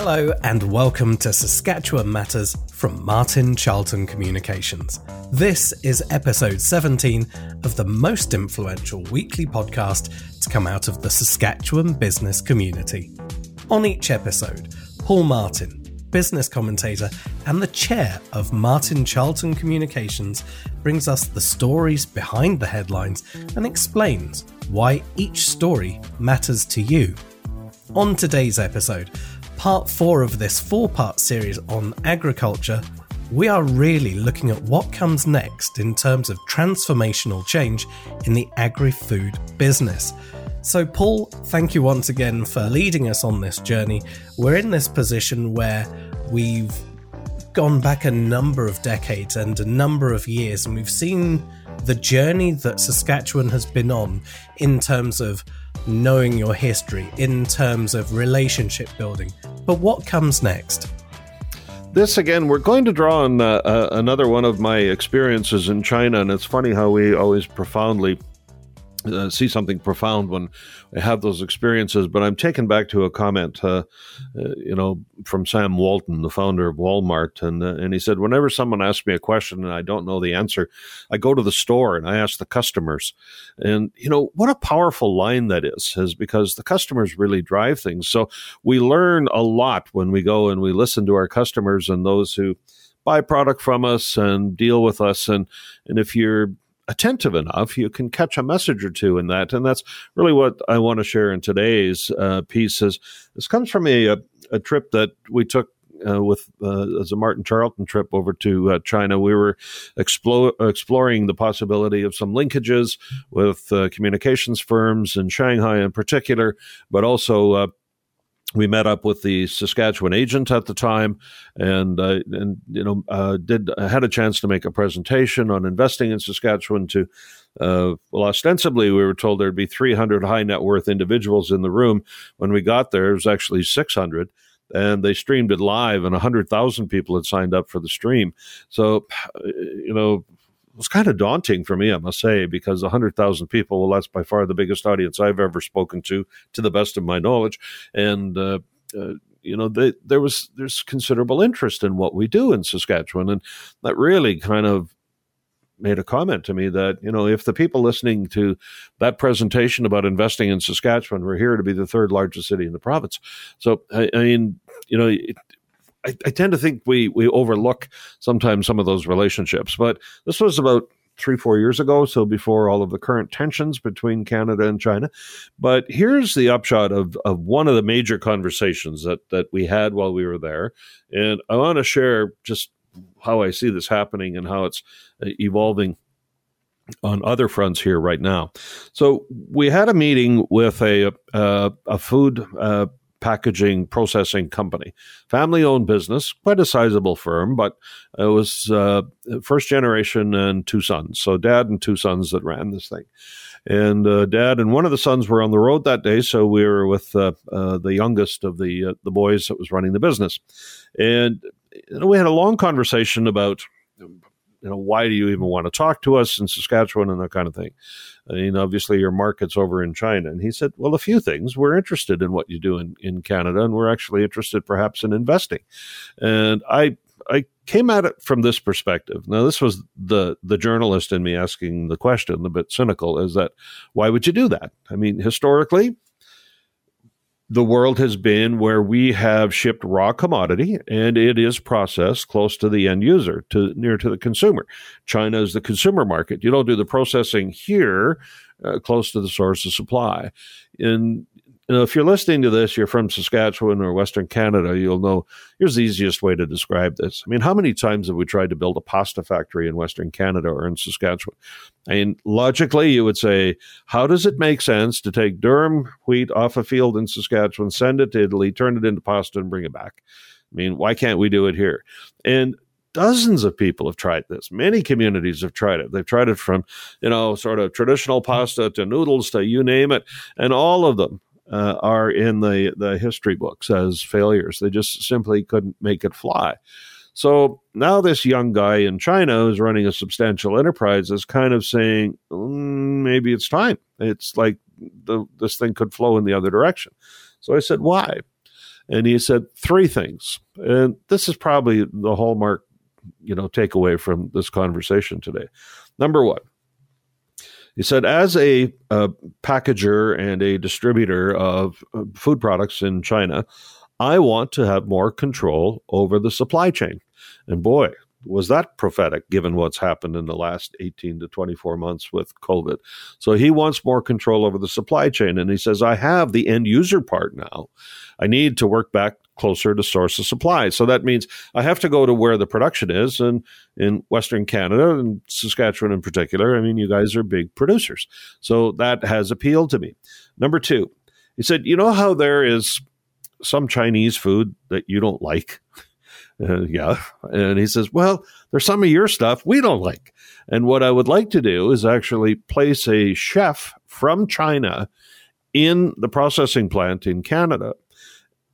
Hello, and welcome to Saskatchewan Matters from Martin Charlton Communications. This is episode 17 of the most influential weekly podcast to come out of the Saskatchewan business community. On each episode, Paul Martin, business commentator and the chair of Martin Charlton Communications, brings us the stories behind the headlines and explains why each story matters to you. On today's episode, part four of this four part series on agriculture, we are really looking at what comes next in terms of transformational change in the agri food business. So, Paul, thank you once again for leading us on this journey. We're in this position where we've gone back a number of decades and a number of years, and we've seen the journey that Saskatchewan has been on in terms of knowing your history, in terms of relationship building. But what comes next? This again, we're going to draw on uh, uh, another one of my experiences in China, and it's funny how we always profoundly uh, see something profound when I have those experiences. But I'm taken back to a comment, uh, uh, you know, from Sam Walton, the founder of Walmart, and uh, and he said, whenever someone asks me a question and I don't know the answer, I go to the store and I ask the customers. And you know what a powerful line that is, is because the customers really drive things. So we learn a lot when we go and we listen to our customers and those who buy product from us and deal with us and and if you're attentive enough, you can catch a message or two in that. And that's really what I want to share in today's uh, piece. Is this comes from a, a, a trip that we took uh, with uh, as a Martin Charlton trip over to uh, China. We were explore, exploring the possibility of some linkages with uh, communications firms in Shanghai in particular, but also uh, we met up with the Saskatchewan agent at the time, and uh, and you know uh, did had a chance to make a presentation on investing in Saskatchewan. To uh, well, ostensibly we were told there'd be 300 high net worth individuals in the room. When we got there, it was actually 600, and they streamed it live, and 100,000 people had signed up for the stream. So, you know, was kind of daunting for me, I must say, because 100,000 people, well, that's by far the biggest audience I've ever spoken to, to the best of my knowledge. And, uh, uh, you know, they, there was there's considerable interest in what we do in Saskatchewan, and that really kind of made a comment to me that you know if the people listening to that presentation about investing in Saskatchewan were here to be the third largest city in the province, so I, I mean, you know, it, I, I tend to think we we overlook sometimes some of those relationships. But this was about three, four years ago, so before all of the current tensions between Canada and China. But here's the upshot of, of one of the major conversations that, that we had while we were there. And I want to share just how I see this happening and how it's uh, evolving on other fronts here right now. So we had a meeting with a, uh, a food uh, packaging processing company, family owned business, quite a sizable firm, but it was uh, first generation and two sons. So dad and two sons that ran this thing. And uh, dad and one of the sons were on the road that day, so we were with uh, uh the youngest of the uh, the boys that was running the business, and you know, we had a long conversation about you know, why do you even want to talk to us in Saskatchewan and that kind of thing? I mean, obviously your market's over in China. And he said, well, a few things. We're interested in what you do in, in Canada, and we're actually interested perhaps in investing. And I, I came at it from this perspective. Now, this was the the journalist in me asking the question, a bit cynical, is that why would you do that? I mean, historically, the world has been where we have shipped raw commodity and it is processed close to the end user, to near to the consumer. China is the consumer market. You don't do the processing here uh, close to the source of supply. In you know, if you're listening to this, you're from Saskatchewan or Western Canada, you'll know here's the easiest way to describe this. I mean, how many times have we tried to build a pasta factory in Western Canada or in Saskatchewan? I mean, logically, you would say, how does it make sense to take durum wheat off a field in Saskatchewan, send it to Italy, turn it into pasta, and bring it back? I mean, why can't we do it here? And dozens of people have tried this. Many communities have tried it. They've tried it from, you know, sort of traditional pasta to noodles to you name it. And all of them uh, are in the, the history books as failures. They just simply couldn't make it fly. So now this young guy in China who's running a substantial enterprise is kind of saying, mm, maybe it's time. It's like the, this thing could flow in the other direction. So I said, why? And he said three things. And this is probably the hallmark, you know, takeaway from this conversation today. Number one, he said, as a, a packager and a distributor of uh, food products in China, I want to have more control over the supply chain. And boy, was that prophetic given what's happened in the last 18 to 24 months with COVID. So he wants more control over the supply chain. And he says, I have the end user part now. I need to work back closer to source of supply. So that means I have to go to where the production is. And in Western Canada and Saskatchewan in particular, I mean, you guys are big producers. So that has appealed to me. Number two, he said, You know how there is some Chinese food that you don't like? Uh, yeah. And he says, Well, there's some of your stuff we don't like. And what I would like to do is actually place a chef from China in the processing plant in Canada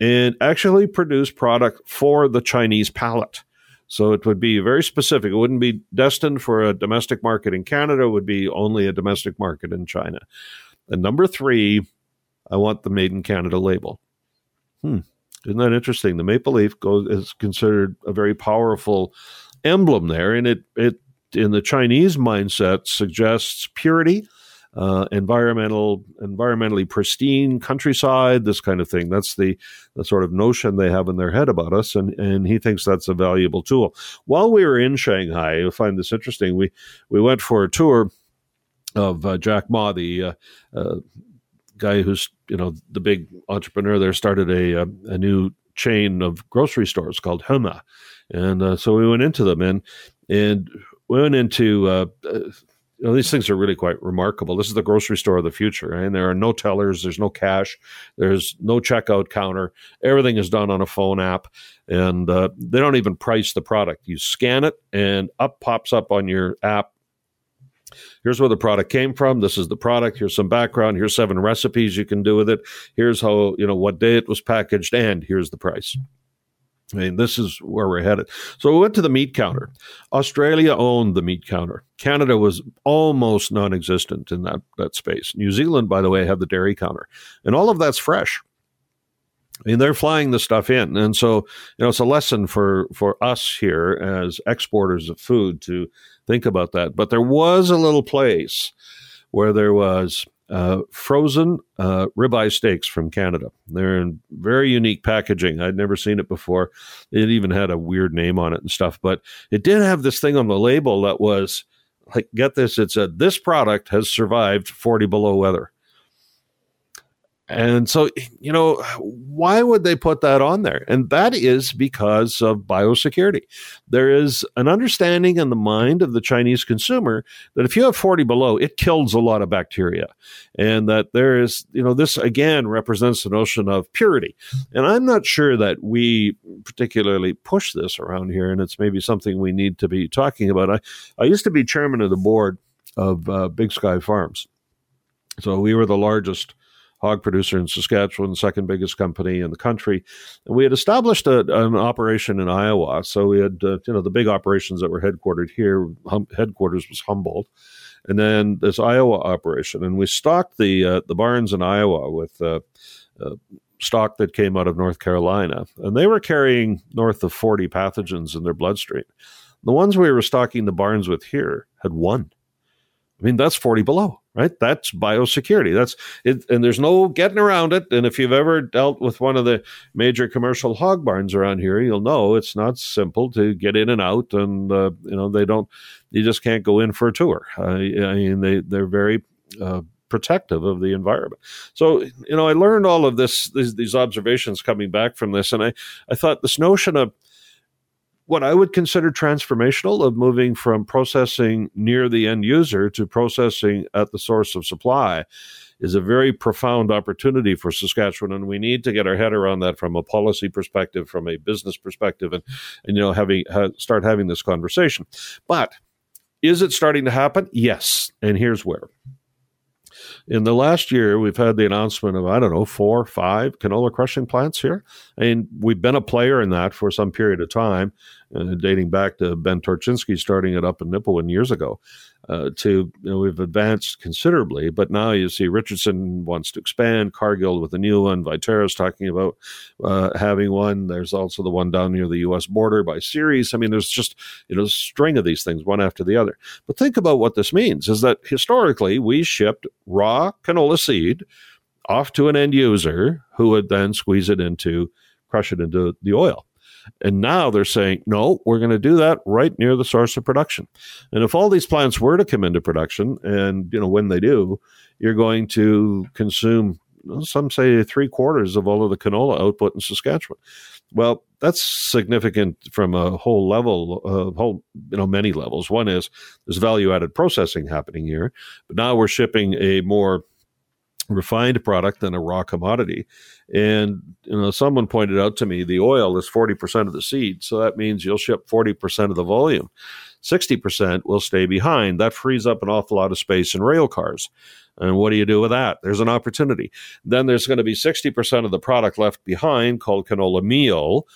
and actually produce product for the Chinese palate. So it would be very specific. It wouldn't be destined for a domestic market in Canada, it would be only a domestic market in China. And number three, I want the made in Canada label. Hmm. Isn't that interesting? The maple leaf goes is considered a very powerful emblem there, and it it in the Chinese mindset suggests purity, uh, environmental, environmentally pristine countryside, this kind of thing. That's the the sort of notion they have in their head about us, and and he thinks that's a valuable tool. While we were in Shanghai, you'll find this interesting. We we went for a tour of uh, Jack Ma, the uh, uh guy who's you know the big entrepreneur there started a a, a new chain of grocery stores called Hema, and uh, so we went into them and and we went into. Uh, uh, you know, these things are really quite remarkable. This is the grocery store of the future, right? and there are no tellers, there's no cash, there's no checkout counter. Everything is done on a phone app, and uh, they don't even price the product. You scan it, and up pops up on your app Here's where the product came from. This is the product. Here's some background. Here's seven recipes you can do with it. Here's how, you know, what day it was packaged, and here's the price. I mean, this is where we're headed. So we went to the meat counter. Australia owned the meat counter. Canada was almost non existent in that, that space. New Zealand, by the way, had the dairy counter. And all of that's fresh. I mean, they're flying the stuff in. And so, you know, it's a lesson for, for us here as exporters of food to think about that. But there was a little place where there was uh, frozen uh, ribeye steaks from Canada. They're in very unique packaging. I'd never seen it before. It even had a weird name on it and stuff, but it did have this thing on the label that was like, get this, it said, this product has survived 40 below weather. And so, you know, why would they put that on there? And that is because of biosecurity. There is an understanding in the mind of the Chinese consumer that if you have 40 below, it kills a lot of bacteria. And that there is, you know, this again represents the notion of purity. And I'm not sure that we particularly push this around here. And it's maybe something we need to be talking about. I, I used to be chairman of the board of uh, Big Sky Farms. So we were the largest hog producer in Saskatchewan, second biggest company in the country. And we had established a, an operation in Iowa. So we had, uh, you know, the big operations that were headquartered here. Hum- headquarters was Humboldt, and then this Iowa operation, and we stocked the uh, the barns in Iowa with. Uh, uh stock that came out of North Carolina, and they were carrying north of 40 pathogens in their bloodstream. The ones we were stocking the barns with here had one. I mean, that's 40 below, right? That's biosecurity. That's it. And there's no getting around it. And if you've ever dealt with one of the major commercial hog barns around here, you'll know it's not simple to get in and out. And, uh, you know, they don't, you just can't go in for a tour. I mean, they, they're very, uh, protective of the environment. So, you know, I learned all of this, these, these observations coming back from this. And I, I thought this notion of, what I would consider transformational of moving from processing near the end user to processing at the source of supply is a very profound opportunity for Saskatchewan, and we need to get our head around that from a policy perspective, from a business perspective, and and you know having ha, start having this conversation. But is it starting to happen? Yes, and here's where. In the last year, we've had the announcement of, I don't know, four, five canola crushing plants here. And we've been a player in that for some period of time, uh, dating back to Ben Torchinsky starting it up in Nipawin years ago. uh, to you know we've advanced considerably. But now you see Richardson wants to expand, Cargill with a new one, Viterra's talking about uh, having one. There's also the one down near the U.S. border by Ceres. I mean, there's just you know a string of these things one after the other. But think about what this means: is that historically we shipped raw canola seed off to an end user who would then squeeze it into, crush it into the oil. And now they're saying, no, we're going to do that right near the source of production. And if all these plants were to come into production, and you know when they do, you're going to consume some say three quarters of all of the canola output in Saskatchewan. Well, that's significant from a whole level, uh, whole you know many levels. One is there's value added processing happening here, but now we're shipping a more refined product than a raw commodity. And you know, someone pointed out to me the oil is 40% of the seed, so that means you'll ship 40% of the volume. 60% will stay behind. That frees up an awful lot of space in rail cars. And what do you do with that? There's an opportunity. Then there's going to be 60% of the product left behind called canola meal,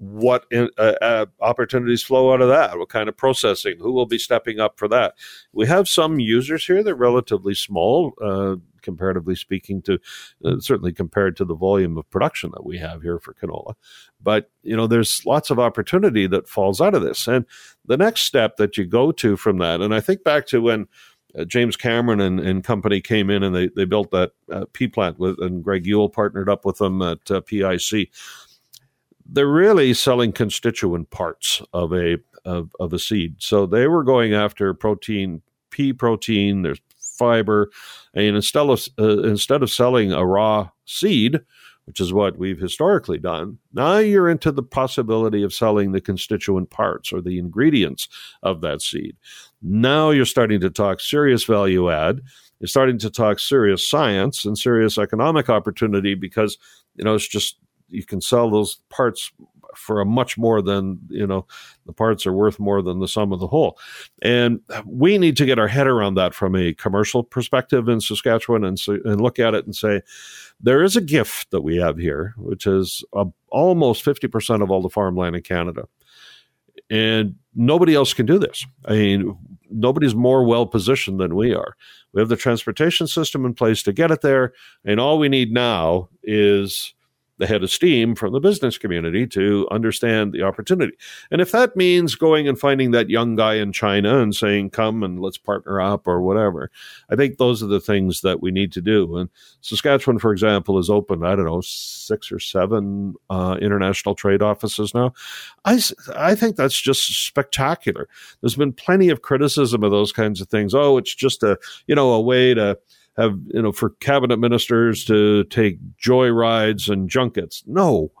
what in, uh, uh, opportunities flow out of that? What kind of processing? Who will be stepping up for that? We have some users here that are relatively small, uh, comparatively speaking, to uh, certainly compared to the volume of production that we have here for canola. But you know, there's lots of opportunity that falls out of this, and the next step that you go to from that, and I think back to when. Uh, James Cameron and, and, company came in and they, they built that uh, pea plant with, and Greg Yule partnered up with them at uh, PIC they're really selling constituent parts of a of, of a seed. So they were going after protein, pea protein. There's fiber, and instead of uh, instead of selling a raw seed, which is what we've historically done, now you're into the possibility of selling the constituent parts or the ingredients of that seed. Now you're starting to talk serious value add. You're starting to talk serious science and serious economic opportunity because you know it's just you can sell those parts for a much more than you know the parts are worth more than the sum of the whole. And we need to get our head around that from a commercial perspective in saskatchewan and, so, and look at it and say there is a gift that we have here which is uh, almost 50% of all the farmland in canada. And nobody else can do this. I mean nobody's more well positioned than we are. We have the transportation system in place to get it there and all we need now is the head of steam from the business community to understand the opportunity. And if that means going and finding that young guy in China and saying, come and let's partner up or whatever, I think those are the things that we need to do. And Saskatchewan, for example, is open, I don't know, six or seven uh, international trade offices now. I, I think that's just spectacular. There's been plenty of criticism of those kinds of things. Oh, it's just a, you know, a way to, have you know for cabinet ministers to take joy rides and junkets. No,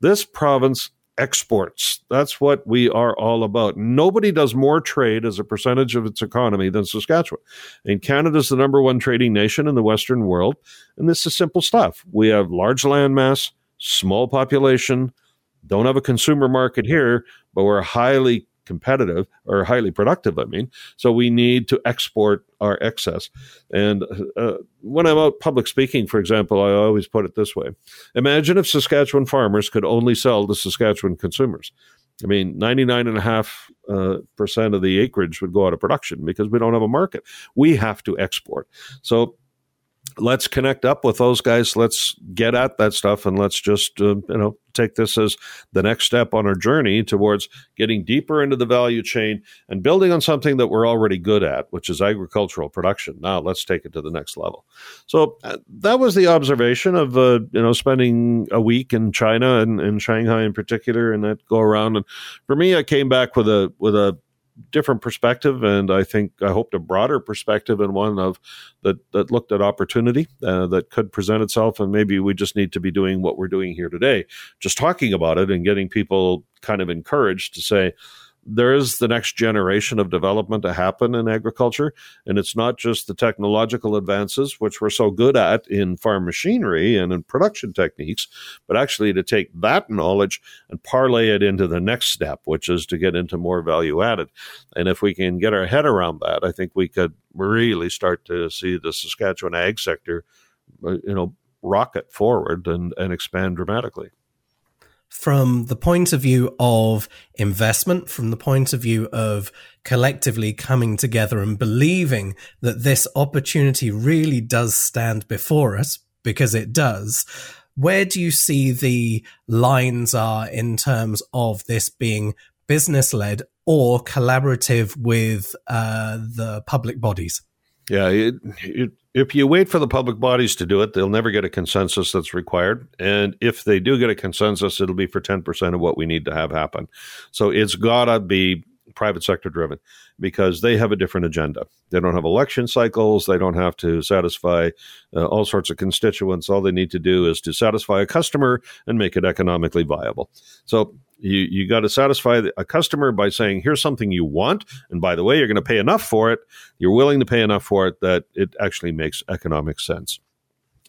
this province exports. That's what we are all about. Nobody does more trade as a percentage of its economy than Saskatchewan. And Canada's the number one trading nation in the Western world. And this is simple stuff. We have large landmass, small population, don't have a consumer market here, but we're highly competitive or highly productive, I mean. So we need to export our excess. And uh, when I'm out public speaking, for example, I always put it this way Imagine if Saskatchewan farmers could only sell to Saskatchewan consumers. I mean, 99.5 uh, percent of the acreage would go out of production because we don't have a market. We have to export. So let's connect up with those guys. Let's get at that stuff and let's just, uh, you know, take this as the next step on our journey towards getting deeper into the value chain and building on something that we're already good at, which is agricultural production. Now let's take it to the next level. So uh, that was the observation of, uh, you know, spending a week in China and in Shanghai in particular and that go around. And for me, I came back with a, with a, different perspective, and I think I hoped a broader perspective and one of that that looked at opportunity uh, that could present itself, and maybe we just need to be doing what we're doing here today, just talking about it and getting people kind of encouraged to say, there is the next generation of development to happen in agriculture. And it's not just the technological advances, which we're so good at in farm machinery and in production techniques, but actually to take that knowledge and parlay it into the next step, which is to get into more value added. And if we can get our head around that, I think we could really start to see the Saskatchewan ag sector, uh, you know, rocket forward and, and expand dramatically. From the point of view of investment, from the point of view of collectively coming together and believing that this opportunity really does stand before us, because it does. Where do you see the lines are in terms of this being business led or collaborative with uh, the public bodies? Yeah, it, it, if you wait for the public bodies to do it, they'll never get a consensus that's required. And if they do get a consensus, it'll be for 10% of what we need to have happen. So it's got to be private sector driven because they have a different agenda. They don't have election cycles. They don't have to satisfy uh, all sorts of constituents. All they need to do is to satisfy a customer and make it economically viable. So you, you got to satisfy a customer by saying, here's something you want. And by the way, you're going to pay enough for it. You're willing to pay enough for it that it actually makes economic sense.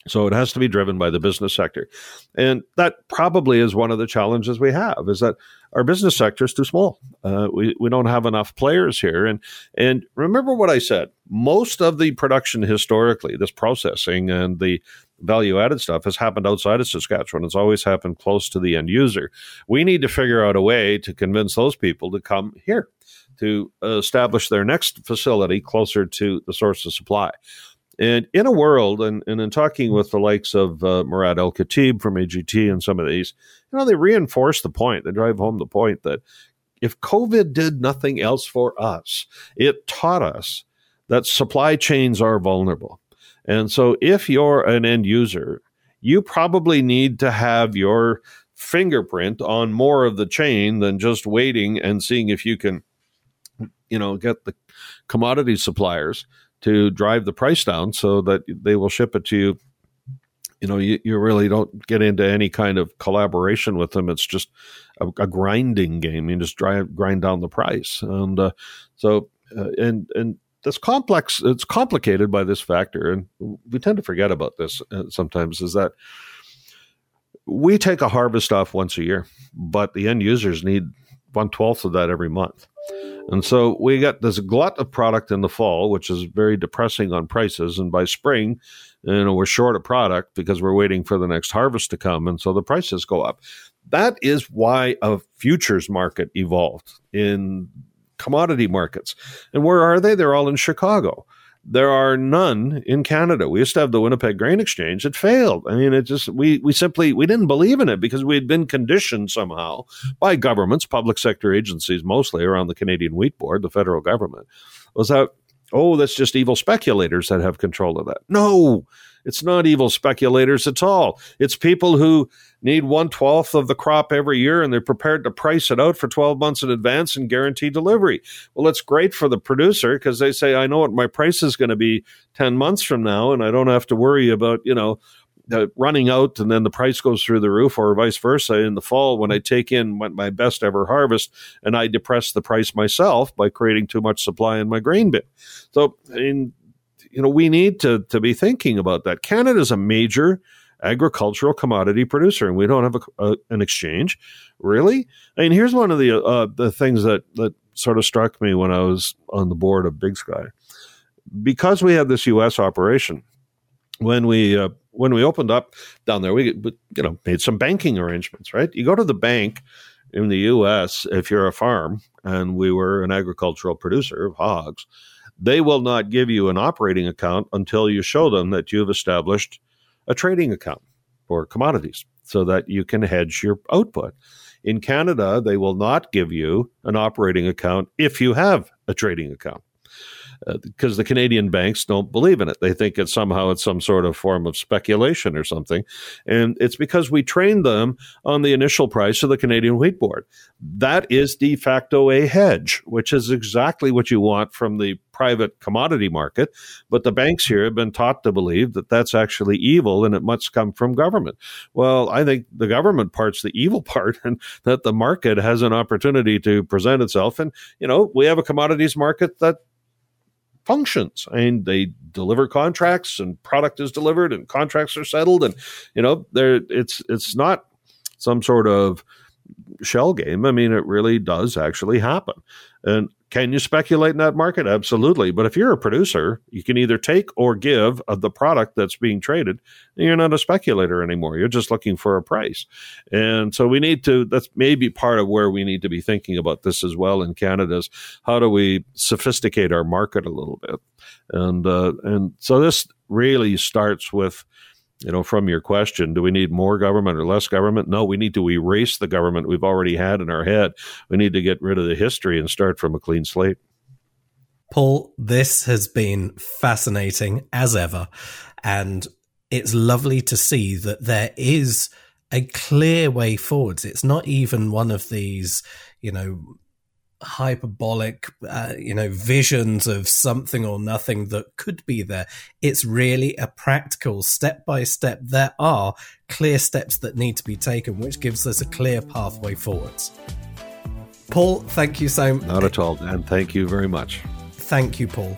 So it has to be driven by the business sector. And that probably is one of the challenges we have is that our business sector is too small. Uh, we, we don't have enough players here. And, and remember what I said, most of the production historically, this processing and the value added stuff has happened outside of Saskatchewan. It's always happened close to the end user. We need to figure out a way to convince those people to come here to establish their next facility closer to the source of supply. And in a world, and, and in talking with the likes of uh, Murad Al-Katib from AGT and some of these, you know, they reinforce the point, they drive home the point that if COVID did nothing else for us, it taught us that supply chains are vulnerable. And so if you're an end user, you probably need to have your fingerprint on more of the chain than just waiting and seeing if you can, you know, get the commodity suppliers to drive the price down so that they will ship it to you. You know, you, you really don't get into any kind of collaboration with them. It's just a, a grinding game. You just drive, grind down the price. And uh, so, uh, and, and, this complex it's complicated by this factor and we tend to forget about this uh, sometimes is that we take a harvest off once a year but the end users need one twelfth of that every month and so we got this glut of product in the fall, which is very depressing on prices. And by spring, you know, we're short of product because we're waiting for the next harvest to come. And so the prices go up. That is why a futures market evolved in commodity markets. And where are they? They're all in Chicago. There are none in Canada. We used to have the Winnipeg Grain Exchange. It failed. I mean, it just we we simply we didn't believe in it because we had been conditioned somehow by governments, public sector agencies, mostly around the Canadian Wheat Board, the federal government, was that oh, that's just evil speculators that have control of that. No, it's not evil speculators at all. It's people who need one twelfth of the crop every year and they're prepared to price it out for 12 months in advance and guarantee delivery. Well, it's great for the producer because they say, I know what my price is going to be 10 months from now and I don't have to worry about, you know, running out and then the price goes through the roof or vice versa in the fall when I take in my best ever harvest and I depress the price myself by creating too much supply in my grain bin. So, I mean, you know, we need to to be thinking about that. Canada is a major agricultural commodity producer, and we don't have a, a, an exchange. Really? I mean, here's one of the uh, the things that that sort of struck me when I was on the board of Big Sky, because we have this U.S. operation. When we uh, when we opened up down there, we you know made some banking arrangements. Right? You go to the bank in the U.S. if you're a farm, and we were an agricultural producer of hogs they will not give you an operating account until you show them that you've established a trading account for commodities so that you can hedge your output. In Canada, they will not give you an operating account if you have a trading account because uh, the Canadian banks don't believe in it. They think it's somehow it's some sort of form of speculation or something. And it's because we trained them on the initial price of the Canadian Wheat Board. That is de facto a hedge, which is exactly what you want from the private commodity market. But the banks here have been taught to believe that that's actually evil and it must come from government. Well, I think the government part's the evil part and that the market has an opportunity to present itself. And, you know, we have a commodities market that functions. And they deliver contracts and product is delivered and contracts are settled and you know there it's it's not some sort of shell game. I mean, it really does actually happen. And can you speculate in that market? Absolutely. But if you're a producer, you can either take or give of the product that's being traded. you're not a speculator anymore. You're just looking for a price. And so we need to, that's maybe part of where we need to be thinking about this as well in Canada is how do we sophisticate our market a little bit? And, uh, and so this really starts with, you know, from your question, do we need more government or less government? No, we need to erase the government we've already had in our head. We need to get rid of the history and start from a clean slate. Paul, this has been fascinating as ever. And it's lovely to see that there is a clear way forwards. It's not even one of these, you know, hyperbolic, uh, you know, visions of something or nothing that could be there. It's really a practical step by step. There are clear steps that need to be taken, which gives us a clear pathway forwards. Paul, thank you so much. Not at all, Dan. Thank you very much. Thank you, Paul.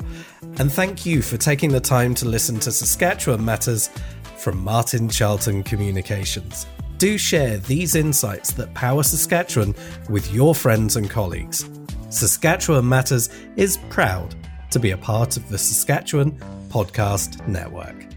And thank you for taking the time to listen to Saskatchewan Matters from Martin Charlton Communications do share these insights that power Saskatchewan with your friends and colleagues. Saskatchewan Matters is proud to be a part of the Saskatchewan Podcast Network.